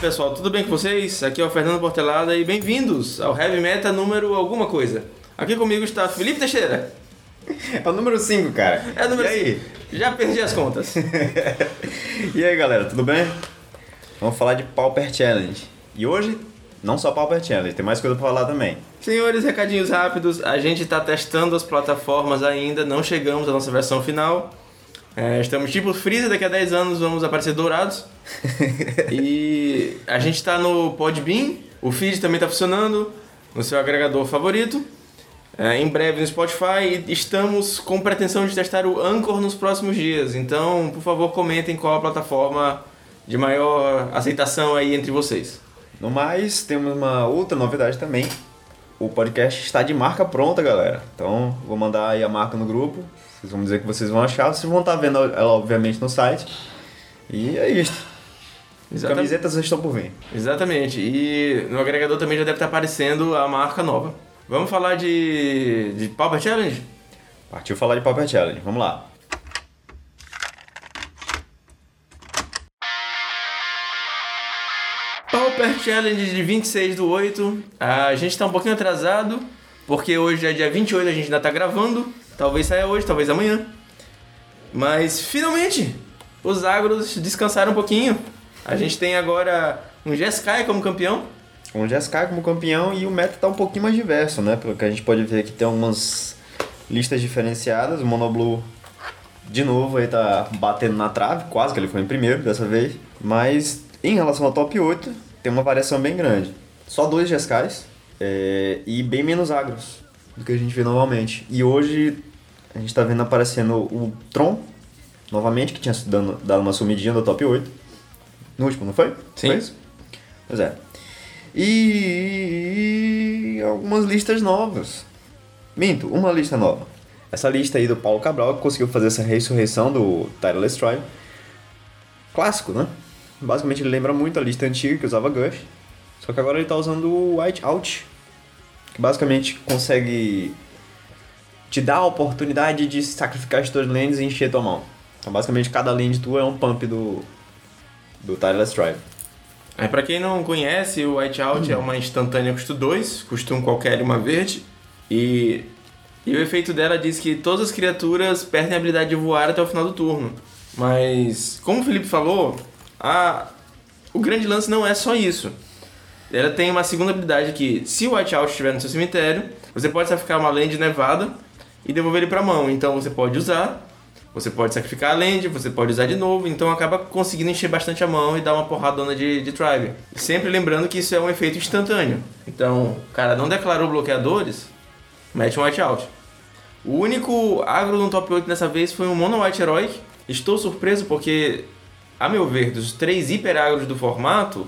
pessoal, tudo bem com vocês? Aqui é o Fernando Portelada e bem-vindos ao Heavy Meta número alguma coisa. Aqui comigo está Felipe Teixeira. É o número 5, cara. É o número E aí? cinco. Já perdi as contas. e aí, galera, tudo bem? Vamos falar de Pauper Challenge. E hoje, não só Pauper Challenge, tem mais coisa pra falar também. Senhores, recadinhos rápidos. A gente está testando as plataformas ainda, não chegamos à nossa versão final. É, estamos tipo Freeza, daqui a 10 anos vamos aparecer dourados. e a gente está no Podbean, o feed também está funcionando, no seu agregador favorito. É, em breve no Spotify e estamos com pretensão de testar o Anchor nos próximos dias. Então, por favor, comentem qual a plataforma de maior aceitação aí entre vocês. No mais, temos uma outra novidade também. O podcast está de marca pronta, galera. Então, vou mandar aí a marca no grupo. Vocês vão dizer que vocês vão achar. Vocês vão estar vendo ela, obviamente, no site. E é isso. Exatamente. Camisetas estão por vir. Exatamente. E no agregador também já deve estar aparecendo a marca nova. Vamos falar de, de Pauper Challenge? Partiu falar de Pauper Challenge. Vamos lá. Pauper Challenge de 26 do 8. A gente está um pouquinho atrasado, porque hoje é dia 28, a gente ainda está gravando. Talvez saia hoje, talvez amanhã. Mas finalmente, os agros descansaram um pouquinho. A gente tem agora um Jeskai como campeão. O Jeskai como campeão e o meta tá um pouquinho mais diverso, né? Pelo que a gente pode ver aqui tem algumas listas diferenciadas. O Monoblue, de novo, aí tá batendo na trave, quase que ele foi em primeiro dessa vez. Mas em relação ao top 8, tem uma variação bem grande. Só dois Jeskais é, e bem menos agros do que a gente vê normalmente. E hoje a gente tá vendo aparecendo o Tron, novamente, que tinha dando, dado uma sumidinha do top 8. No último, não foi? Sim. Foi isso? Pois é. E algumas listas novas. Minto, uma lista nova. Essa lista aí do Paulo Cabral que conseguiu fazer essa ressurreição do Tireless Drive. Clássico, né? Basicamente ele lembra muito a lista antiga que usava Gush. Só que agora ele tá usando o White Out. Que basicamente consegue te dar a oportunidade de sacrificar as tuas lanes e encher tua mão. Então basicamente cada lane tua é um pump do, do Tireless Drive. É, pra quem não conhece, o Whiteout é uma instantânea custo 2, custa um qualquer e uma verde. E, e o efeito dela diz que todas as criaturas perdem a habilidade de voar até o final do turno. Mas, como o Felipe falou, a, o grande lance não é só isso. Ela tem uma segunda habilidade que, se o Whiteout estiver no seu cemitério, você pode sacrificar uma land nevada e devolver ele pra mão. Então você pode usar, você pode sacrificar a land, você pode usar de novo, então acaba conseguindo encher bastante a mão e dar uma porradona de, de tribe. Sempre lembrando que isso é um efeito instantâneo. Então, o cara não declarou bloqueadores, mete um whiteout. O único agro no top 8 dessa vez foi um Mono White Heroic. Estou surpreso porque, a meu ver, dos três hiper agros do formato,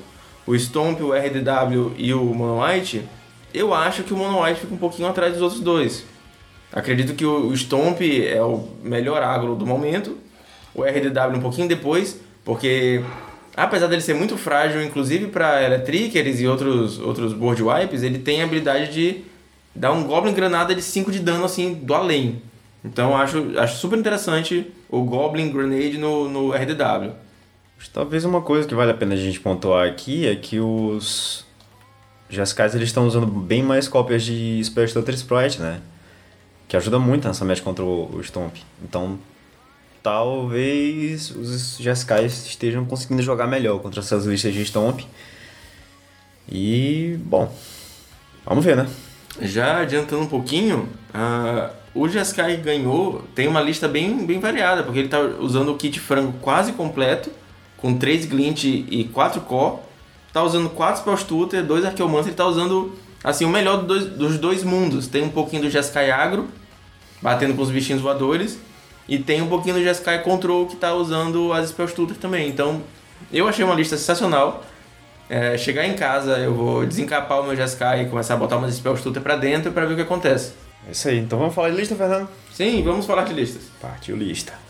o Stomp, o RDW e o Mono White, eu acho que o Mono White fica um pouquinho atrás dos outros dois. Acredito que o Stomp é o melhor agro do momento, o RDW um pouquinho depois, porque apesar dele ser muito frágil, inclusive para Electrickers e outros, outros board wipes, ele tem a habilidade de dar um Goblin Granada de 5 de dano assim do além. Então acho, acho super interessante o Goblin Grenade no, no RDW. Talvez uma coisa que vale a pena a gente pontuar aqui é que os Jaskais eles estão usando bem mais cópias de Spell Stutter Sprite, né? Que ajuda muito nessa match contra o Stomp. Então, talvez os Jaskais estejam conseguindo jogar melhor contra essas listas de Stomp. E, bom, vamos ver, né? Já adiantando um pouquinho, ah, o Jeskai ganhou, tem uma lista bem, bem variada, porque ele tá usando o kit frango quase completo, com 3 glint e 4 core, tá usando 4 Spell Tutor, 2 Archeomancer, ele tá usando assim, o melhor dos dois, dos dois mundos. Tem um pouquinho do Jeskai agro, batendo com os bichinhos voadores, e tem um pouquinho do Jeskai Control que tá usando as Spell Tutor também. Então, eu achei uma lista sensacional. É, chegar em casa, eu vou desencapar o meu Jeskai e começar a botar umas Spell Tutor pra dentro pra ver o que acontece. É isso aí. Então vamos falar de lista, Fernando? Sim, vamos falar de listas. Partiu lista.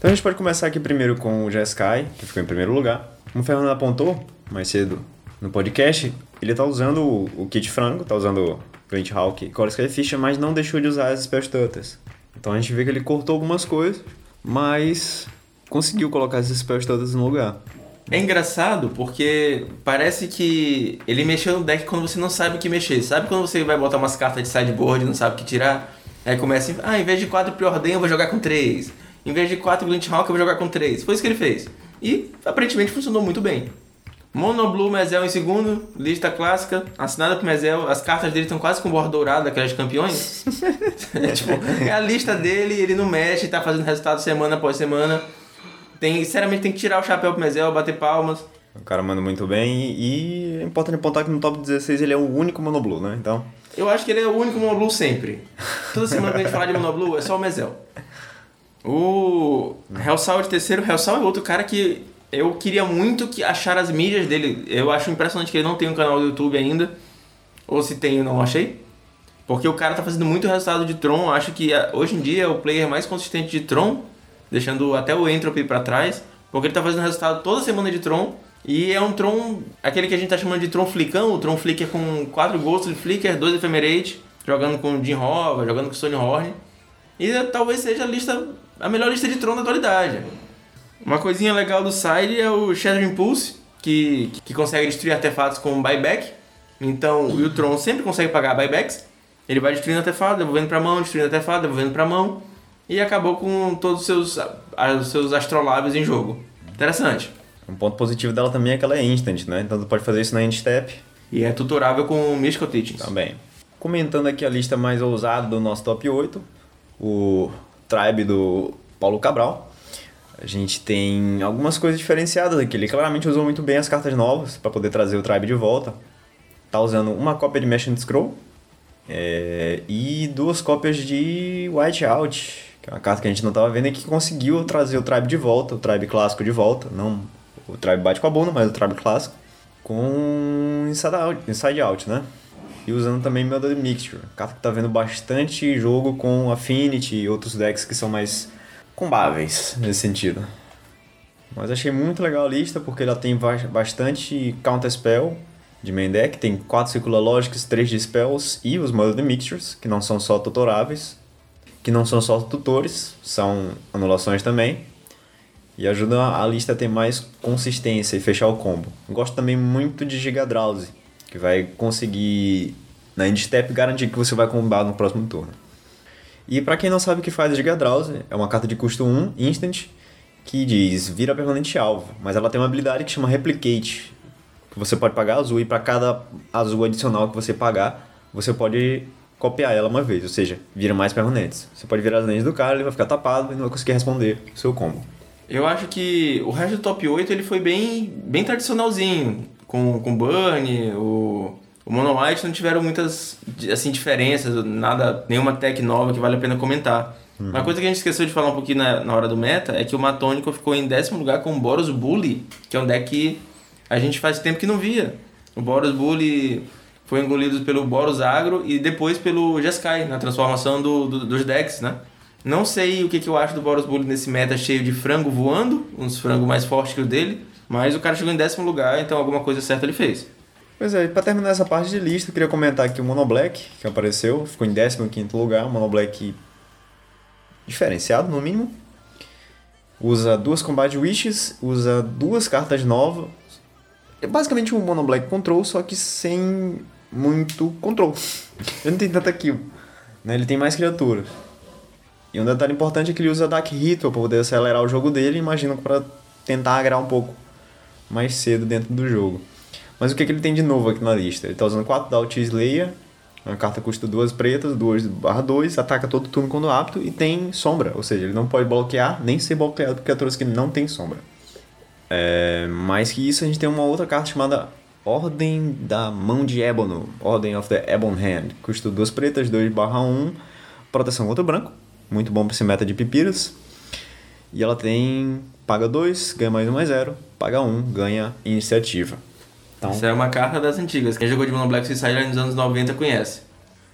Então a gente pode começar aqui primeiro com o Jeskai, que ficou em primeiro lugar. Como o Fernando apontou mais cedo no podcast, ele tá usando o, o kit frango, tá usando Glint Hawk e Core Skyfisher, mas não deixou de usar as Spell Tutters. Então a gente vê que ele cortou algumas coisas, mas conseguiu colocar esses spells todos no lugar. É engraçado porque parece que ele mexeu no deck quando você não sabe o que mexer. Sabe quando você vai botar umas cartas de sideboard e não sabe o que tirar? Aí começa assim, ah, em vez de 4 Preordain eu vou jogar com 3. Em vez de 4 Glint Hawk eu vou jogar com 3. Foi isso que ele fez. E aparentemente funcionou muito bem. Mono Blue Mezel em segundo, lista clássica, assinada por Mezel. As cartas dele estão quase com bordo dourado, aquelas de campeões. é, tipo, é a lista dele, ele não mexe, tá fazendo resultado semana após semana. Tem, sinceramente, tem que tirar o chapéu pro Mezel, bater palmas. O cara manda muito bem e é importante apontar que no top 16 ele é o único Monoblue, né? Então. Eu acho que ele é o único Monoblue sempre. Toda semana que a gente falar de Monoblue é só o Mezel. O Hellsal de terceiro, Hellsal é outro cara que eu queria muito que achar as mídias dele. Eu acho impressionante que ele não tem um canal do YouTube ainda. Ou se tem, eu não achei. Porque o cara tá fazendo muito resultado de Tron. Acho que eh, hoje em dia é o player mais consistente de Tron deixando até o Entropy para trás, porque ele tá fazendo resultado toda semana de Tron. E é um Tron, aquele que a gente tá chamando de Tron Flickão, o Tron Flicker com 4 Ghost Flicker, 2 Ephemerate, jogando com Jim Hova, jogando com Stone Horn. E talvez seja a lista, a melhor lista de Tron da atualidade. Uma coisinha legal do side é o Shadow Impulse, que, que consegue destruir artefatos com buyback. Então o Tron sempre consegue pagar buybacks. Ele vai destruindo artefato, devolvendo pra mão, destruindo artefato, devolvendo pra mão e acabou com todos os seus, os seus astrolábios em jogo. Interessante. Um ponto positivo dela também é que ela é instant, né? Então tu pode fazer isso na Step. E é tutorável com Mystical Teachings. Também. Comentando aqui a lista mais ousada do nosso top 8, o Tribe do Paulo Cabral. A gente tem algumas coisas diferenciadas aqui. Ele claramente usou muito bem as cartas novas para poder trazer o Tribe de volta. Tá usando uma cópia de Merchant Scroll é, e duas cópias de Whiteout que é uma carta que a gente não estava vendo e que conseguiu trazer o Tribe de volta, o Tribe clássico de volta, não o Tribe bate com a bunda, mas o Tribe clássico, com Inside Out, inside out né? E usando também Melody Mixture, carta que está vendo bastante jogo com Affinity e outros decks que são mais combáveis nesse sentido. Mas achei muito legal a lista porque ela tem bastante Counter Spell de main deck, tem 4 Circular Logics, 3 de Spells e os Melody Mixtures, que não são só tutoráveis que não são só tutores, são anulações também. E ajudam a lista a ter mais consistência e fechar o combo. Gosto também muito de Giga Drowsy, que vai conseguir, na end step, garantir que você vai combar no próximo turno. E para quem não sabe o que faz Giga Drowsy, é uma carta de custo 1, instant, que diz vira permanente alvo, mas ela tem uma habilidade que chama Replicate, que você pode pagar azul e para cada azul adicional que você pagar, você pode copiar ela uma vez, ou seja, vira mais permanentes. Você pode virar as lentes do cara, ele vai ficar tapado e não vai conseguir responder o seu combo. Eu acho que o resto do top 8 ele foi bem, bem tradicionalzinho, com, com Burn, o, o Mono White não tiveram muitas assim, diferenças, nada, nenhuma tech nova que vale a pena comentar. Uhum. Uma coisa que a gente esqueceu de falar um pouquinho na, na hora do meta é que o Matônico ficou em décimo lugar com o Boros Bully, que é um deck que a gente faz tempo que não via. O Boros Bully foi engolido pelo Boros Agro e depois pelo Jeskai, na transformação do, do, dos decks, né? Não sei o que, que eu acho do Boros Bully nesse meta cheio de frango voando, uns frangos mais fortes que o dele, mas o cara chegou em décimo lugar, então alguma coisa certa ele fez. Pois é, para terminar essa parte de lista, eu queria comentar aqui o Mono Black, que apareceu, ficou em 15 lugar, Mono Black diferenciado, no mínimo. Usa duas Combat Wishes, usa duas cartas novas. É basicamente um Mono Black Control, só que sem muito controle. Ele não tem tanta kill. Né? Ele tem mais criaturas. E um detalhe importante é que ele usa Dark Ritual para poder acelerar o jogo dele, imagino para tentar agrar um pouco mais cedo dentro do jogo. Mas o que, que ele tem de novo aqui na lista? Ele está usando 4 Doubt Slayer, uma carta custa 2 pretas, 2 barra 2, ataca todo turno quando apto e tem sombra, ou seja, ele não pode bloquear nem ser bloqueado por criaturas que não tem sombra. É, mais que isso, a gente tem uma outra carta chamada Ordem da Mão de Ébano, Ordem of the Ebon Hand. Custo 2 pretas, 2 barra 1, proteção contra o branco. Muito bom para esse meta de pipiras. E ela tem paga 2, ganha mais 1 mais 0, paga 1, ganha iniciativa. Então... Essa é uma carta das antigas. Quem jogou de Mono Black Suicide nos anos 90 conhece.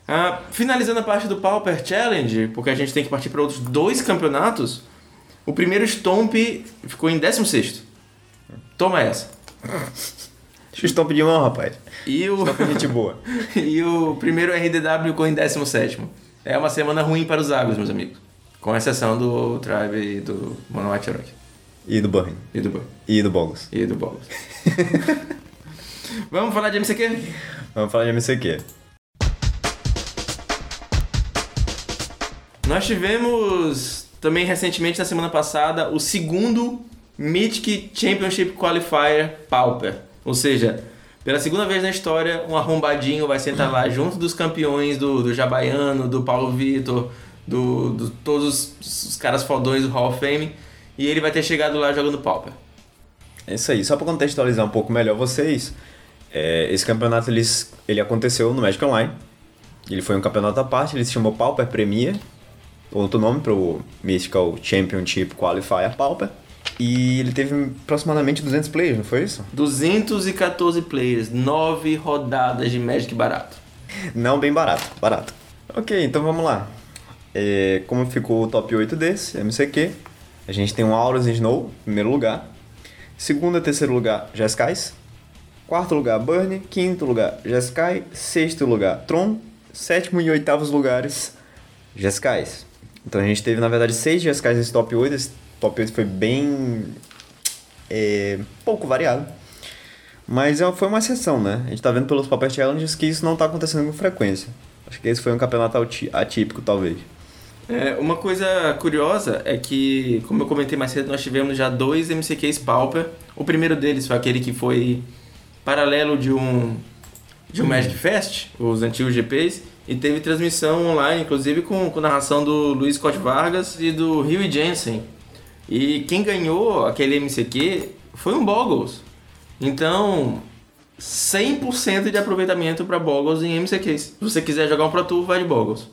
Ah, finalizando a parte do Pauper Challenge, porque a gente tem que partir para outros dois campeonatos. O primeiro Stomp ficou em 16. Toma essa. X-Top de mão, rapaz. E o... Stop gente boa. e o primeiro RDW ficou em 17. É uma semana ruim para os Águas, meus amigos. Com exceção do Tribe e do Mono White Rock. E do Burn. E do Burn. E do Bogos. E do Bogos. Vamos falar de MCQ? Vamos falar de MCQ. Nós tivemos também recentemente, na semana passada, o segundo Mythic Championship Qualifier Pauper. Ou seja, pela segunda vez na história, um arrombadinho vai sentar lá junto dos campeões do, do Jabaiano, do Paulo Vitor, do, do todos os, os caras fodões do Hall of Fame, e ele vai ter chegado lá jogando Pauper. É isso aí. Só para contextualizar um pouco melhor vocês, é, esse campeonato ele, ele aconteceu no Magic Online. Ele foi um campeonato à parte, ele se chamou Pauper Premier, outro nome para o Mystical Championship Qualifier Pauper. E ele teve aproximadamente 200 players, não foi isso? 214 players, 9 rodadas de Magic barato. Não bem barato, barato. Ok, então vamos lá. É, como ficou o top 8 desse, MCQ, a gente tem um Auras Snow, primeiro lugar. Segundo e terceiro lugar, Jeskais. Quarto lugar, Burn. Quinto lugar, Jeskai. Sexto lugar, Tron. Sétimo e oitavos lugares, Jeskais. Então a gente teve, na verdade, seis Jeskais nesse top 8. Esse top 8 foi bem. É, pouco variado. Mas é, foi uma exceção, né? A gente tá vendo pelos Pauper Challenges que isso não tá acontecendo com frequência. Acho que esse foi um campeonato atípico, talvez. É, uma coisa curiosa é que, como eu comentei mais cedo, nós tivemos já dois MCQs Pauper. O primeiro deles foi aquele que foi paralelo de um, de um Magic Fest, os antigos GPs, e teve transmissão online, inclusive com, com narração do Luiz Scott Vargas e do Rio Jensen. E quem ganhou aquele MCQ foi um Boggles. Então, 100% de aproveitamento para Boggles em MCQs. Se você quiser jogar um Pro Tour, vai de Boggles.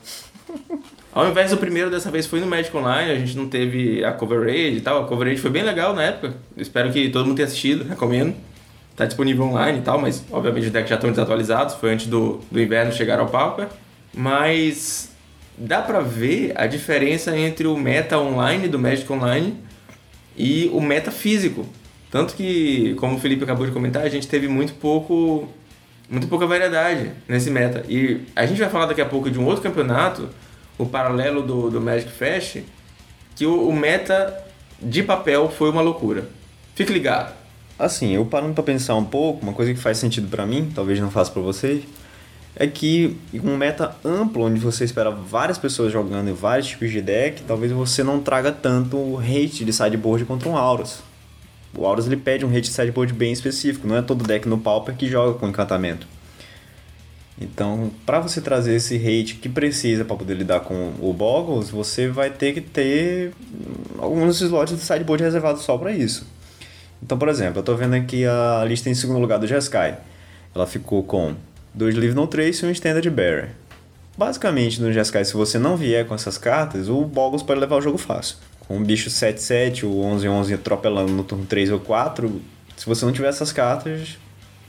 Ao invés do primeiro, dessa vez foi no Magic Online, a gente não teve a coverage e tal. A coverage foi bem legal na época. Espero que todo mundo tenha assistido, recomendo. Tá disponível online e tal, mas obviamente os decks já estão desatualizados. Foi antes do, do inverno chegar ao Pauper. Mas dá pra ver a diferença entre o meta online do Magic Online e o meta físico. Tanto que, como o Felipe acabou de comentar, a gente teve muito pouco muito pouca variedade nesse meta. E a gente vai falar daqui a pouco de um outro campeonato o paralelo do, do Magic Fest, que o, o meta de papel foi uma loucura. Fique ligado. Assim, eu parando para pensar um pouco, uma coisa que faz sentido para mim, talvez não faça para vocês, é que um meta amplo, onde você espera várias pessoas jogando em vários tipos de deck, talvez você não traga tanto hate de sideboard contra um Aurus. O Aurus ele pede um hate de sideboard bem específico, não é todo deck no Pauper que joga com encantamento. Então, para você trazer esse hate que precisa para poder lidar com o Boggles, você vai ter que ter alguns slots de sideboard reservados só para isso. Então, por exemplo, eu estou vendo aqui a lista em segundo lugar do Jeskai. Ela ficou com dois Live No Trace e um Standard Bearer. Basicamente, no Jeskai, se você não vier com essas cartas, o Boggles pode levar o jogo fácil. Com um bicho 7-7, o 11-11 atropelando no turno 3 ou 4, se você não tiver essas cartas,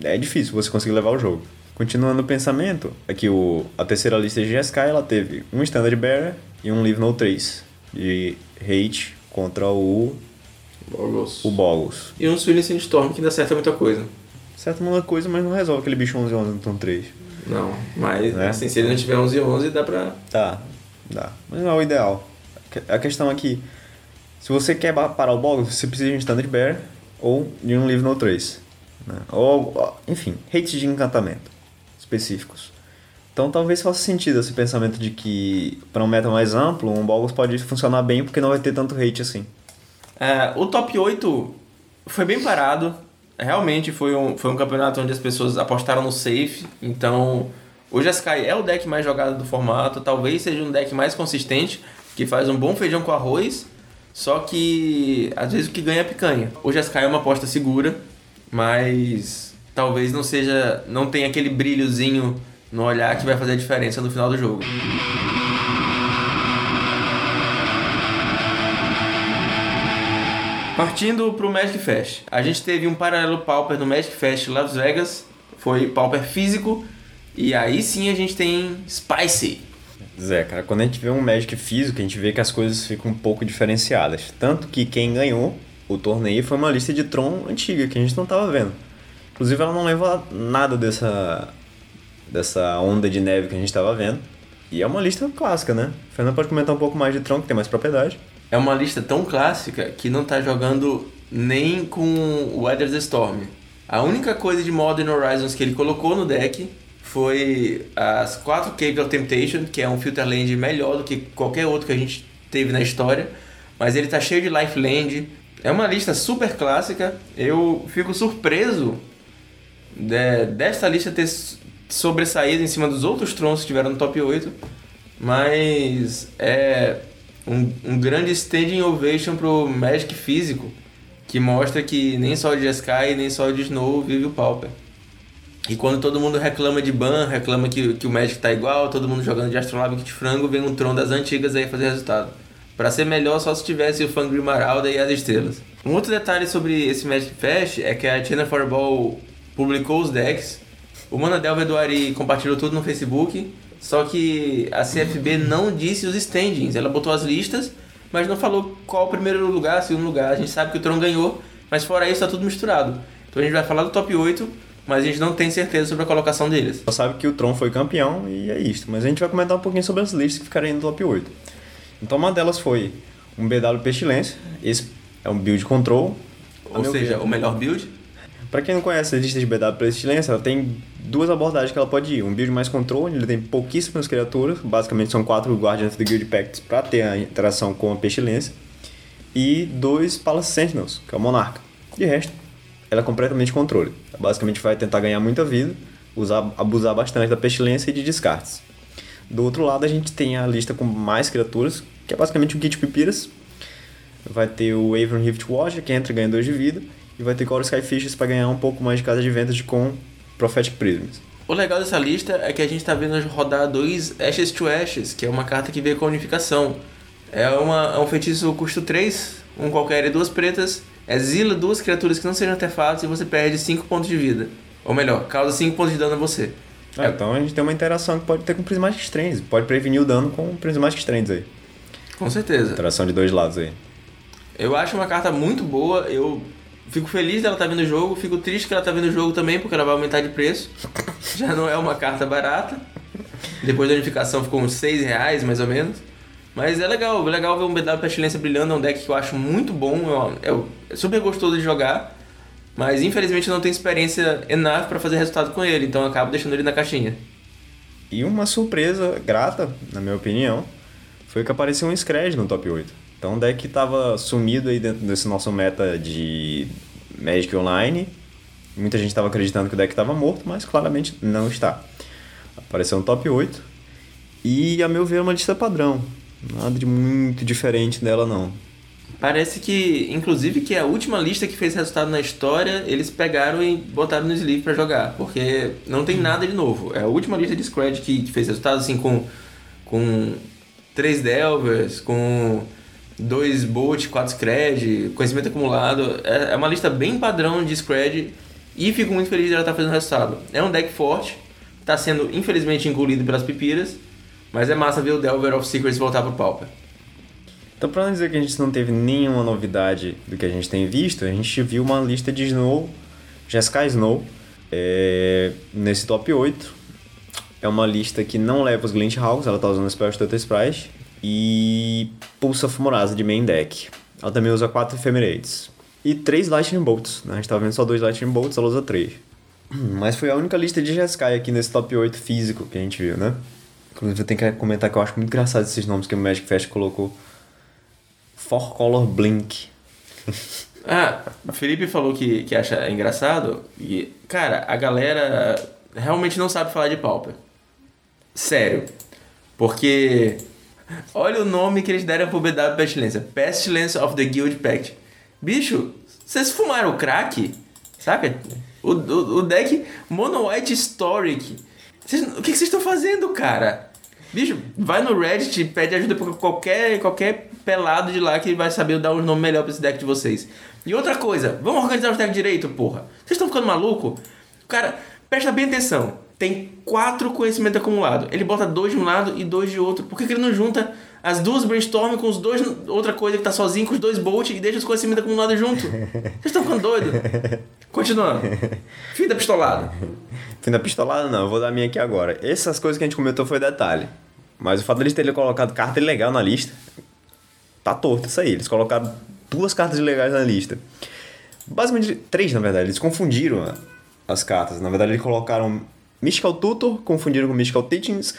é difícil você conseguir levar o jogo. Continuando o pensamento, aqui o, a terceira lista de GSK ela teve um Standard Bearer e um Leave No 3 de hate contra o Boggles. o Boggles. E um Swilling Storm que ainda acerta muita coisa. Certa muita coisa, mas não resolve aquele bicho 11 11 no turno 3. Não, mas Né? assim, se ele não tiver 11 11 dá pra... Tá, dá. Mas não é o ideal. A questão aqui, se você quer parar o Boggles, você precisa de um Standard Bearer ou de um Leave No 3. Né? Ou, enfim, hates de encantamento específicos. Então talvez faça sentido esse pensamento de que para um meta mais amplo, um Boggles pode funcionar bem porque não vai ter tanto hate assim. É, o top 8 foi bem parado. Realmente foi um, foi um campeonato onde as pessoas apostaram no safe. Então, o Jeskai é o deck mais jogado do formato. Talvez seja um deck mais consistente, que faz um bom feijão com arroz. Só que às vezes o que ganha é picanha. O Jeskai é uma aposta segura, mas talvez não seja. não tenha aquele brilhozinho no olhar que vai fazer a diferença no final do jogo. Partindo pro Magic Fest. A gente teve um paralelo Pauper no Magic Fest Las Vegas. Foi Pauper físico. E aí sim a gente tem Spicy. Zé, cara, quando a gente vê um Magic físico, a gente vê que as coisas ficam um pouco diferenciadas. Tanto que quem ganhou o torneio foi uma lista de Tron antiga, que a gente não tava vendo. Inclusive ela não leva nada dessa, dessa onda de neve que a gente tava vendo. E é uma lista clássica, né? Fernando pode comentar um pouco mais de Tron, que tem mais propriedade. É uma lista tão clássica que não tá jogando nem com o Weather's Storm. A única coisa de Modern Horizons que ele colocou no deck foi as 4 Caves of Temptation, que é um Filter Land melhor do que qualquer outro que a gente teve na história. Mas ele tá cheio de Life Land. É uma lista super clássica. Eu fico surpreso de, desta lista ter sobressaído em cima dos outros trons que tiveram no top 8. Mas é um, um grande standing ovation pro Magic físico que mostra que nem só de Sky nem só de Snow vive o Pauper. E quando todo mundo reclama de ban, reclama que, que o Magic tá igual, todo mundo jogando de Astrolabe de frango, vem um Tron das antigas aí fazer resultado. Para ser melhor só se tivesse o Fangry Maralda e as estrelas. Um outro detalhe sobre esse Magic Fest é que a China Fireball publicou os decks. O Mana Delver do Ari compartilhou tudo no Facebook. Só que a CFB não disse os standings. Ela botou as listas mas não falou qual o primeiro lugar, segundo lugar. A gente sabe que o Tron ganhou, mas fora isso tá tudo misturado. Então a gente vai falar do top 8, mas a gente não tem certeza sobre a colocação deles. Só sabe que o Tron foi campeão e é isso. Mas a gente vai comentar um pouquinho sobre as listas que ficaram aí no top 8. Então uma delas foi um BW Pestilência. Esse é um build control. Ou seja, ver. o melhor build. Para quem não conhece a lista de BW Pestilência, ela tem duas abordagens que ela pode ir. Um build mais controle, ele tem pouquíssimas criaturas, basicamente são quatro Guardians of the Guild Pacts para ter a interação com a Pestilência. E dois Palace Sentinels, que é o Monarca. De resto, ela é completamente controle. Ela basicamente vai tentar ganhar muita vida, usar, abusar bastante da Pestilência e de descartes. Do outro lado, a gente tem a lista com mais criaturas, que é basicamente o Kit Pipiras. Vai ter o Avon Rift Watcher, que entra e ganha 2 de vida e vai ter Core Skyfishes para ganhar um pouco mais de casa de vendas com Prophetic Prisms. O legal dessa lista é que a gente está vendo rodar dois Ashes to Ashes, que é uma carta que veio com a unificação. É, uma, é um feitiço custo 3, um qualquer e duas pretas, exila duas criaturas que não sejam artefatos e você perde 5 pontos de vida. Ou melhor, causa 5 pontos de dano a você. É, então a gente tem uma interação que pode ter com Prismatic Strands, pode prevenir o dano com Prismatic Strands aí. Com certeza. Interação de dois lados aí. Eu acho uma carta muito boa, eu Fico feliz dela estar tá vendo o jogo, fico triste que ela está vendo o jogo também, porque ela vai aumentar de preço. Já não é uma carta barata. Depois da unificação ficou uns 6 reais, mais ou menos. Mas é legal, é legal ver um BW Pestilência brilhando, é um deck que eu acho muito bom, é, é super gostoso de jogar. Mas infelizmente eu não tenho experiência enough para fazer resultado com ele, então eu acabo deixando ele na caixinha. E uma surpresa grata, na minha opinião, foi que apareceu um Scred no top 8. Então o deck estava sumido aí dentro desse nosso meta de Magic Online. Muita gente estava acreditando que o deck estava morto, mas claramente não está. Apareceu no top 8. E, a meu ver, é uma lista padrão. Nada de muito diferente dela, não. Parece que, inclusive, que a última lista que fez resultado na história, eles pegaram e botaram no sleeve para jogar. Porque não tem nada de novo. É a última lista de Scred que, fez resultado, assim, com, com três Delvers, com dois Bolt, quatro Scred, conhecimento acumulado. É, é uma lista bem padrão de Scred e fico muito feliz de ela estar fazendo resultado. É um deck forte, está sendo infelizmente engolido pelas pipiras, mas é massa ver o Delver of Secrets voltar pro Pauper. Então, para não dizer que a gente não teve nenhuma novidade do que a gente tem visto, a gente viu uma lista de Snow, Jessica Snow, é, nesse top 8. É uma lista que não leva os Glint Hawks, ela está usando o Spell Stutter Sprite, e Pulsa Fumoraza de main deck. Ela também usa 4 Ephemerades. E 3 Lightning Bolts, né? A gente tava vendo só 2 Lightning Bolts, ela usa 3. Mas foi a única lista de Jeskai aqui nesse top 8 físico que a gente viu, né? Inclusive eu tenho que comentar que eu acho muito engraçado esses nomes que o Magic Fest colocou. Four Color Blink. ah, o Felipe falou que, que acha engraçado. E, cara, a galera realmente não sabe falar de Pauper. Sério. Porque Olha o nome que eles deram pro BW Pestilência. Pestilence of the Guild Pact. Bicho, vocês fumaram crack? Saca? O, o, o deck Mono White Historic. Vocês, o que, vocês estão fazendo, cara? Bicho, vai no Reddit e pede ajuda pra qualquer, qualquer pelado de lá que vai saber dar um nome melhor pra esse deck de vocês. E outra coisa, vamos organizar os decks direito, porra. Vocês estão ficando maluco? Cara, presta bem atenção tem quatro conhecimentos acumulados. Ele bota dois de um lado e dois de outro. Por que, que ele não junta as duas brainstorm com os dois. Outra coisa que tá sozinho com os dois bolt e deixa os conhecimentos acumulados junto? Vocês estão ficando doidos? Continuando. Fim da pistolada. Fim da pistolada não, eu vou dar minha aqui agora. Essas coisas que a gente comentou foi detalhe. Mas o fato deles terem colocado carta ilegal na lista, tá torto isso aí. Eles colocaram duas cartas ilegais na lista. Basicamente, três na verdade. Eles confundiram as cartas. Na verdade, eles colocaram Mystical Tutor, confundiram com Mystical Teachings,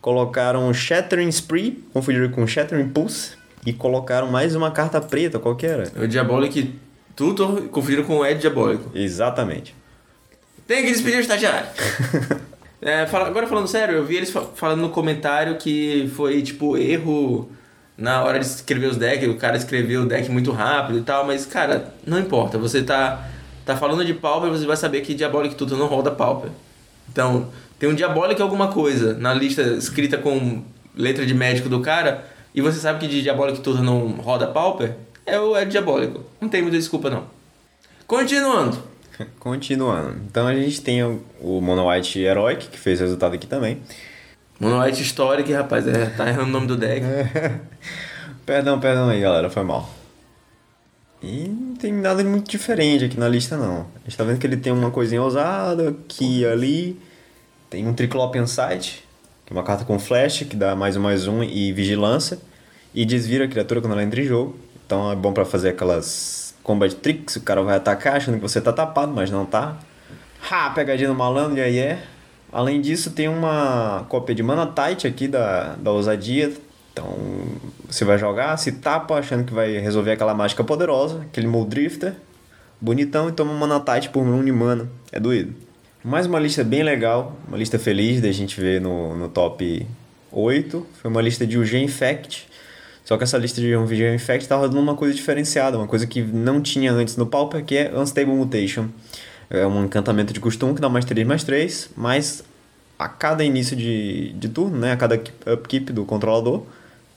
colocaram Shattering Spree, confundiram com Shattering Pulse, e colocaram mais uma carta preta, qual que era? O Diabolic Tutor confundiram com o Ed Diabólico. Exatamente. Tem que despedir o estagiário. é, fala, agora falando sério, eu vi eles falando no comentário que foi tipo erro na hora de escrever os decks, o cara escreveu o deck muito rápido e tal, mas cara, não importa, você tá, tá falando de Pauper, você vai saber que Diabolic Tutor não roda Pauper. Então, tem um Diabolic alguma coisa na lista escrita com letra de médico do cara, e você sabe que de Diabolic Tutor não roda Pauper, é o é Diabólico. Não tem muita desculpa não. Continuando. Continuando. Então a gente tem o, o Mono White Heroic, que fez resultado aqui também. Mono White Historic, rapaz, é, tá errando o nome do deck. perdão, perdão aí, galera, foi mal. E não tem nada muito diferente aqui na lista, não. A gente tá vendo que ele tem uma coisinha ousada aqui e ali. Tem um Triclopian Sight, que é uma carta com flash, que dá mais um mais um e vigilância. E desvira a criatura quando ela entra em jogo. Então é bom para fazer aquelas combat tricks, o cara vai atacar achando que você tá tapado, mas não tá. Ha, pegadinha no malandro, e aí é. Além disso, tem uma cópia de Mana Tight aqui da, da ousadia. Então, você vai jogar, se tapa achando que vai resolver aquela mágica poderosa, aquele Mold Drifter, bonitão, e toma Mana Tight por um de mana. É doído. Mais uma lista bem legal, uma lista feliz da gente ver no, no top 8. Foi uma lista de UG Infect. Só que essa lista de Video Infect tá rodando uma coisa diferenciada, uma coisa que não tinha antes no Pauper, que é Unstable Mutation. É um encantamento de costume que dá mais 3 mais 3, mas a cada início de, de turno, né, a cada upkeep do controlador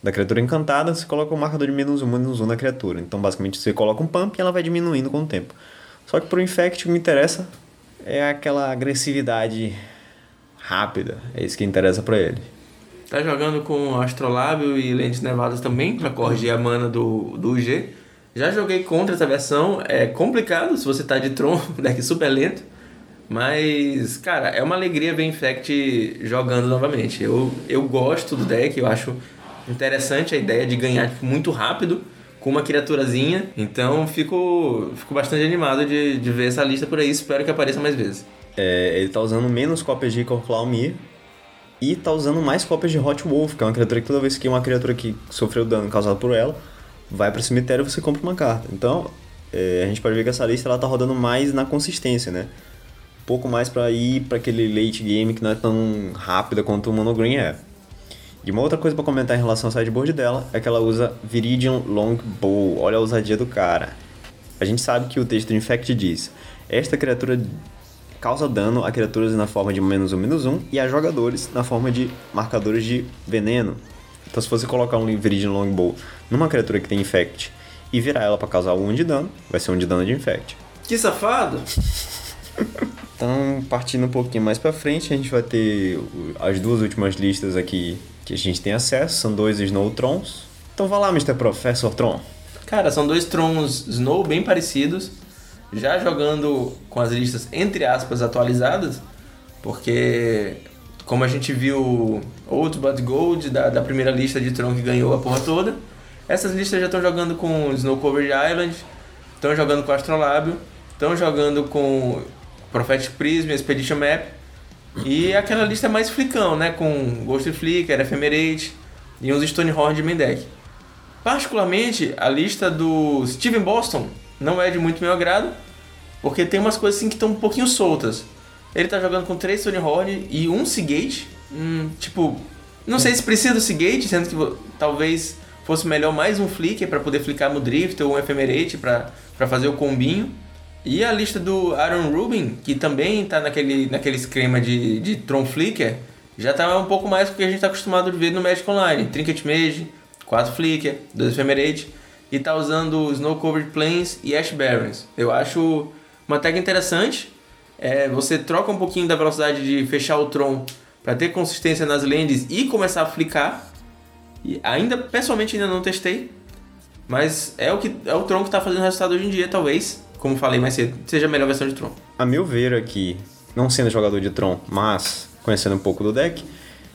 da criatura encantada, você coloca um marcador de menos 1, menos 1 na criatura. Então, basicamente, você coloca um pump e ela vai diminuindo com o tempo. Só que pro Infect, o que me interessa é aquela agressividade rápida. É isso que interessa para ele. Tá jogando com Astrolábio e Lentes Nevadas também, para corrigir a mana do, do UG. Já joguei contra essa versão, é complicado se você tá de Tron, deck super lento. Mas, cara, é uma alegria ver Infect jogando novamente. Eu, eu gosto do deck, eu acho interessante a ideia de ganhar tipo, muito rápido com uma criaturazinha. Então fico, fico bastante animado de, de ver essa lista por aí. Espero que apareça mais vezes. É, ele tá usando menos cópias de Corclaumir e tá usando mais cópias de Hot Wolf, que é uma criatura que toda vez que uma criatura que sofreu dano causado por ela vai para o cemitério você compra uma carta. Então é, a gente pode ver que essa lista ela tá rodando mais na consistência, né? Um pouco mais para ir para aquele late game que não é tão rápida quanto o Mono Green é. E uma outra coisa para comentar em relação ao sideboard dela é que ela usa Viridian Longbow. Olha a ousadia do cara. A gente sabe que o texto do Infect diz: Esta criatura causa dano a criaturas na forma de menos um, menos um e a jogadores na forma de marcadores de veneno. Então, se você colocar um Viridian Longbow numa criatura que tem Infect e virar ela para causar um de dano, vai ser um de dano de Infect. Que safado! então, partindo um pouquinho mais para frente, a gente vai ter as duas últimas listas aqui que a gente tem acesso, são dois Snow Trons. Então vá lá, Mr. Professor Tron. Cara, são dois Trons Snow bem parecidos, já jogando com as listas entre aspas atualizadas, porque como a gente viu Old But Gold da, da primeira lista de Tron que ganhou a porra toda, essas listas já estão jogando com Snow Covered Island, estão jogando com Astrolábio, estão jogando com Prophetic Prism, Expedition Map e aquela lista mais flicão, né? Com Ghost Flicker, Ephemerate e uns Stonehorn de main deck. Particularmente, a lista do Steven Boston não é de muito meu agrado, porque tem umas coisas assim que estão um pouquinho soltas. Ele tá jogando com três Stonehorn e um Seagate. Hum, tipo, não sei se precisa do Seagate, sendo que talvez fosse melhor mais um Flicker para poder flicar no Drift ou um Ephemerate para fazer o combinho. E a lista do Aaron Rubin, que também está naquele, naquele esquema de, de Tron Flicker, já está um pouco mais do que a gente está acostumado a ver no Magic Online. Trinket Mage, 4 Flicker, 2 Ephemerate, e está usando Snow Covered Plains e Ash Barrens. Eu acho uma tag interessante. É, você troca um pouquinho da velocidade de fechar o Tron para ter consistência nas lands e começar a flicar. E ainda, pessoalmente, ainda não testei. Mas é o, que, é o Tron que está fazendo resultado hoje em dia, talvez como falei mais cedo, seja a melhor versão de Tron. A meu ver aqui, não sendo jogador de Tron, mas conhecendo um pouco do deck,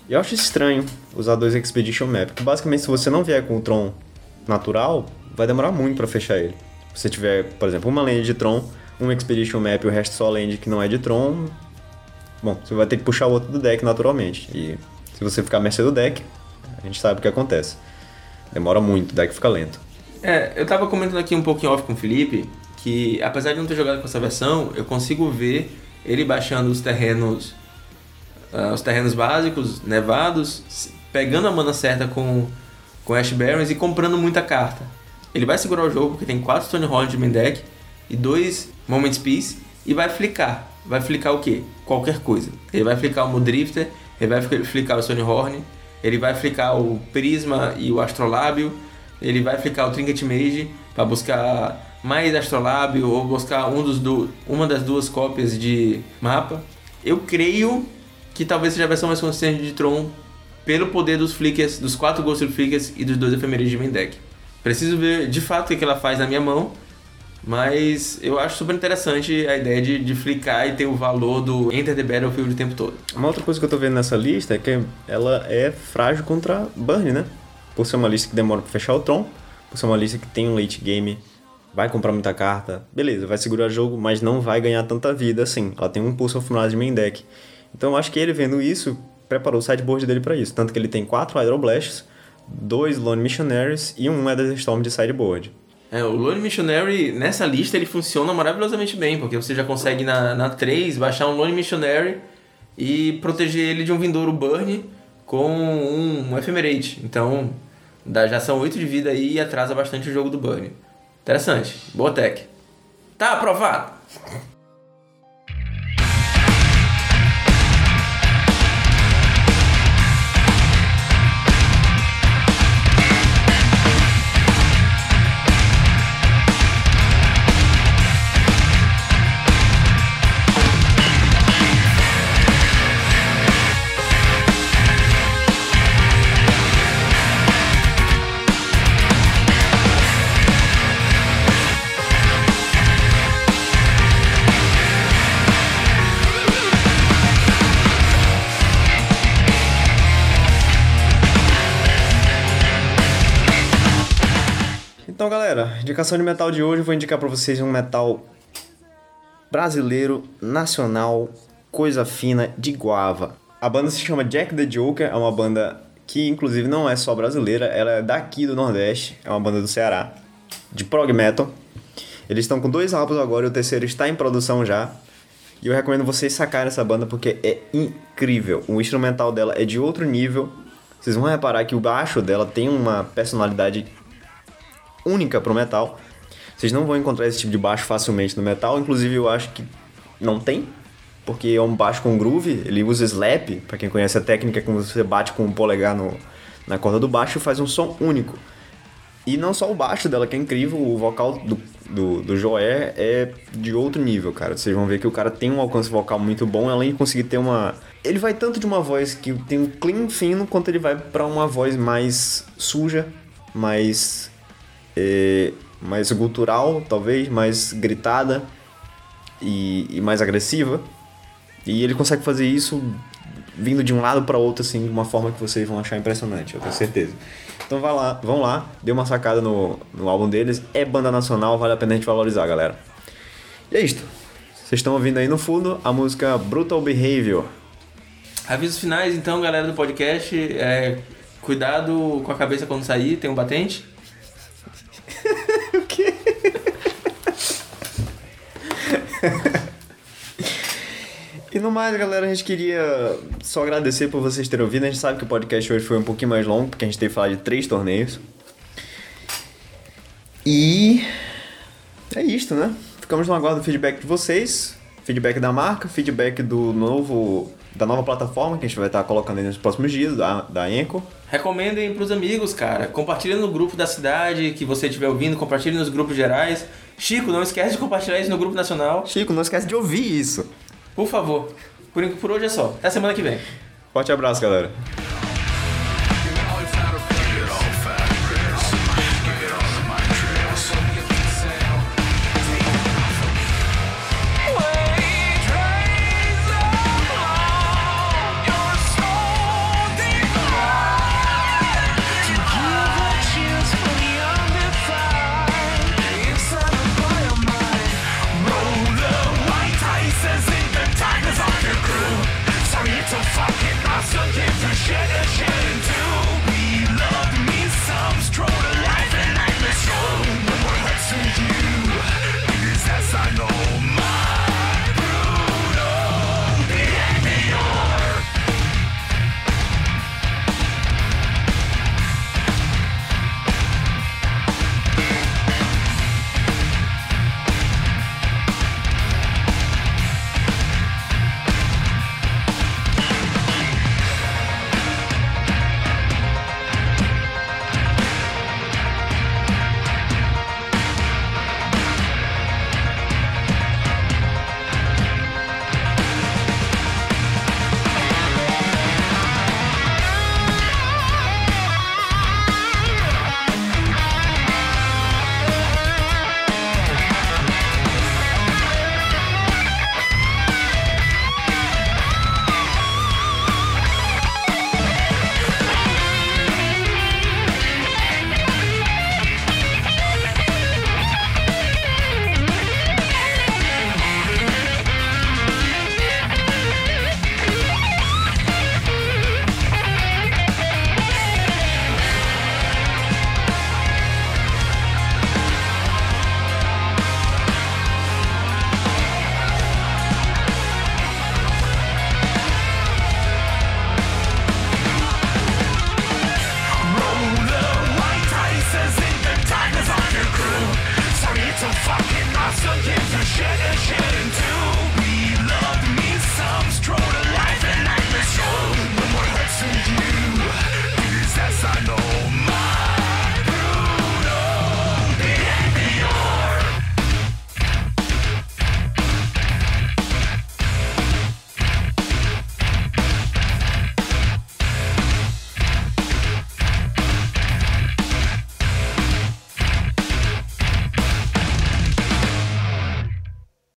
eu acho estranho usar dois Expedition Map, porque basicamente se você não vier com o Tron natural, vai demorar muito para fechar ele. Se você tiver, por exemplo, uma lane de Tron, um Expedition Map e o resto só lane que não é de Tron, bom, você vai ter que puxar o outro do deck naturalmente. E se você ficar à mercê do deck, a gente sabe o que acontece. Demora muito, o deck fica lento. É, eu tava comentando aqui um pouquinho off com o Felipe, que apesar de não ter jogado com essa versão, eu consigo ver ele baixando os terrenos uh, os terrenos básicos, nevados, pegando a mana certa com, com Ash Barons e comprando muita carta. Ele vai segurar o jogo porque tem 4 Stonehorn de main deck e 2 Moments Peace e vai flicar. Vai flicar o quê? Qualquer coisa. Ele vai flicar o Mudrifter, ele vai flicar o Stonehorn, ele vai flicar o Prisma e o Astrolábio, ele vai flicar o Trinket Mage para buscar mais Astrolábio ou buscar um dos do, uma das duas cópias de mapa. Eu creio que talvez seja a versão mais consistente de Tron pelo poder dos flickers, dos quatro Ghost Flickers e dos dois efemérides de main deck. Preciso ver de fato o que ela faz na minha mão, mas eu acho super interessante a ideia de, de flicar e ter o valor do Enter the Battlefield o tempo todo. Uma outra coisa que eu tô vendo nessa lista é que ela é frágil contra Burn, né? Por ser uma lista que demora pra fechar o Tron, por ser uma lista que tem um late game, vai comprar muita carta, beleza, vai segurar jogo, mas não vai ganhar tanta vida assim. Ela tem um Pulse of de main deck. Então acho que ele vendo isso, preparou o sideboard dele para isso. Tanto que ele tem quatro Hydroblasts, dois Lone Missionaries e um Weather Storm de sideboard. É, o Lone Missionary, nessa lista, ele funciona maravilhosamente bem, porque você já consegue na, na 3 baixar um Lone Missionary e proteger ele de um Vindouro Burn com um, um Ephemerate. Então, dá, já são 8 de vida aí e atrasa bastante o jogo do Burn. Interessante. Boa tech. Tá aprovado! Galera, indicação de metal de hoje, eu vou indicar para vocês um metal brasileiro, nacional, coisa fina, de guava. A banda se chama Jack the Joker, é uma banda que inclusive não é só brasileira, ela é daqui do Nordeste, é uma banda do Ceará, de prog metal. Eles estão com dois álbuns agora e o terceiro está em produção já. E eu recomendo vocês sacarem essa banda porque é incrível. O instrumental dela é de outro nível. Vocês vão reparar que o baixo dela tem uma personalidade única pro metal. Vocês não vão encontrar esse tipo de baixo facilmente no metal, inclusive eu acho que não tem, porque é um baixo com groove, ele usa slap, para quem conhece a técnica que você bate com o polegar no, na corda do baixo faz um som único. E não só o baixo dela, que é incrível, o vocal do, do, do Joé é de outro nível, cara. Vocês vão ver que o cara tem um alcance vocal muito bom, além de conseguir ter uma. Ele vai tanto de uma voz que tem um clean fino, quanto ele vai para uma voz mais suja, mais é, mais cultural, talvez, mais gritada e, e, mais agressiva. E ele consegue fazer isso vindo de um lado para outro, assim, de uma forma que vocês vão achar impressionante, eu tenho certeza. Então vai lá, vão lá, dê uma sacada no, no álbum deles. É banda nacional, vale a pena a gente valorizar, galera. E é isto. Vocês estão ouvindo aí no fundo a música Brutal Behavior. Avisos finais, então, galera do podcast. É, cuidado com a cabeça quando sair, tem um batente. o quê? E no mais, galera, a gente queria só agradecer por vocês terem ouvido. A gente sabe que o podcast hoje foi um pouquinho mais longo, porque a gente teve que falar de três torneios. E é isto, né? Ficamos no aguardo do feedback de vocês, feedback da marca, feedback do novo da nova plataforma que a gente vai estar colocando aí nos próximos dias, da, da Enco. Recomendem para os amigos, cara. Compartilhem no grupo da cidade que você estiver ouvindo, compartilhe nos grupos gerais. Chico, não esquece de compartilhar isso no grupo nacional. Chico, não esquece de ouvir isso. Por favor. Por, por hoje é só. Até semana que vem. Forte abraço, galera.